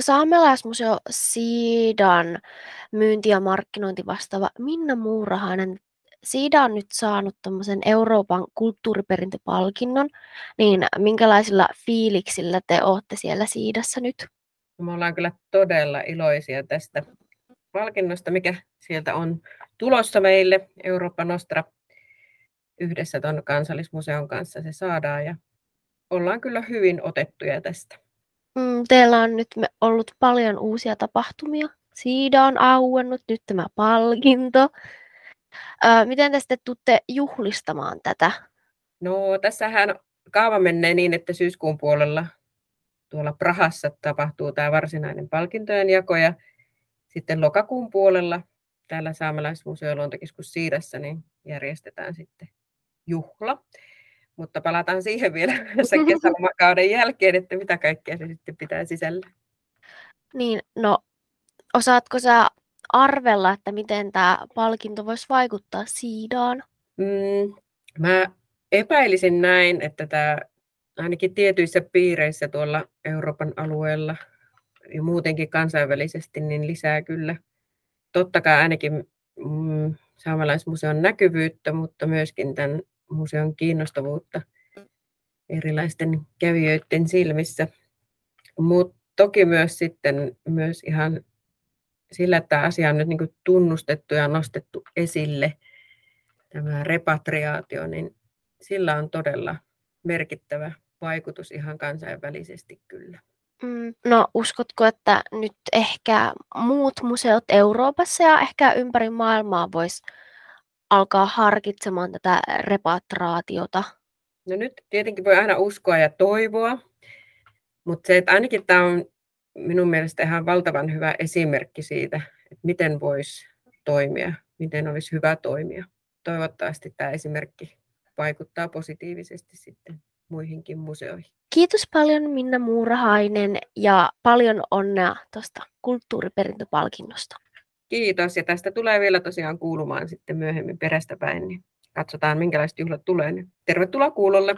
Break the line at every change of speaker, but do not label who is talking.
saamelaismuseo Siidan myynti- ja markkinointi vastaava Minna Muurahainen Siida on nyt saanut tämmöisen Euroopan kulttuuriperintöpalkinnon, niin minkälaisilla fiiliksillä te olette siellä Siidassa nyt?
Me ollaan kyllä todella iloisia tästä palkinnosta, mikä sieltä on tulossa meille. Eurooppa Nostra yhdessä tuon kansallismuseon kanssa se saadaan ja ollaan kyllä hyvin otettuja tästä.
Mm, teillä on nyt ollut paljon uusia tapahtumia. Siida on auennut, nyt tämä palkinto. Öö, miten te sitten tutte juhlistamaan tätä?
No tässähän kaava menee niin, että syyskuun puolella tuolla Prahassa tapahtuu tämä varsinainen palkintojen jako ja sitten lokakuun puolella täällä Saamelaismuseo Luontokeskus Siidassa niin järjestetään sitten juhla. Mutta palataan siihen vielä sen kesälomakauden jälkeen, että mitä kaikkea se sitten pitää sisällä.
Niin, no osaatko sä arvella, että miten tämä palkinto voisi vaikuttaa Siidaan?
Mm, mä epäilisin näin, että tämä ainakin tietyissä piireissä tuolla Euroopan alueella ja muutenkin kansainvälisesti niin lisää kyllä totta kai ainakin mm, saamelaismuseon näkyvyyttä, mutta myöskin tämän museon kiinnostavuutta erilaisten kävijöiden silmissä. Mutta toki myös sitten myös ihan sillä, että asia on nyt niin tunnustettu ja nostettu esille, tämä repatriaatio, niin sillä on todella merkittävä vaikutus ihan kansainvälisesti kyllä.
Mm, no uskotko, että nyt ehkä muut museot Euroopassa ja ehkä ympäri maailmaa vois alkaa harkitsemaan tätä repatriaatiota?
No nyt tietenkin voi aina uskoa ja toivoa, mutta se, että ainakin tämä on minun mielestä ihan valtavan hyvä esimerkki siitä, että miten voisi toimia, miten olisi hyvä toimia. Toivottavasti tämä esimerkki vaikuttaa positiivisesti sitten muihinkin museoihin.
Kiitos paljon Minna Muurahainen ja paljon onnea tuosta kulttuuriperintöpalkinnosta.
Kiitos ja tästä tulee vielä tosiaan kuulumaan sitten myöhemmin perästä päin, niin katsotaan minkälaiset juhlat tulee. Tervetuloa kuulolle.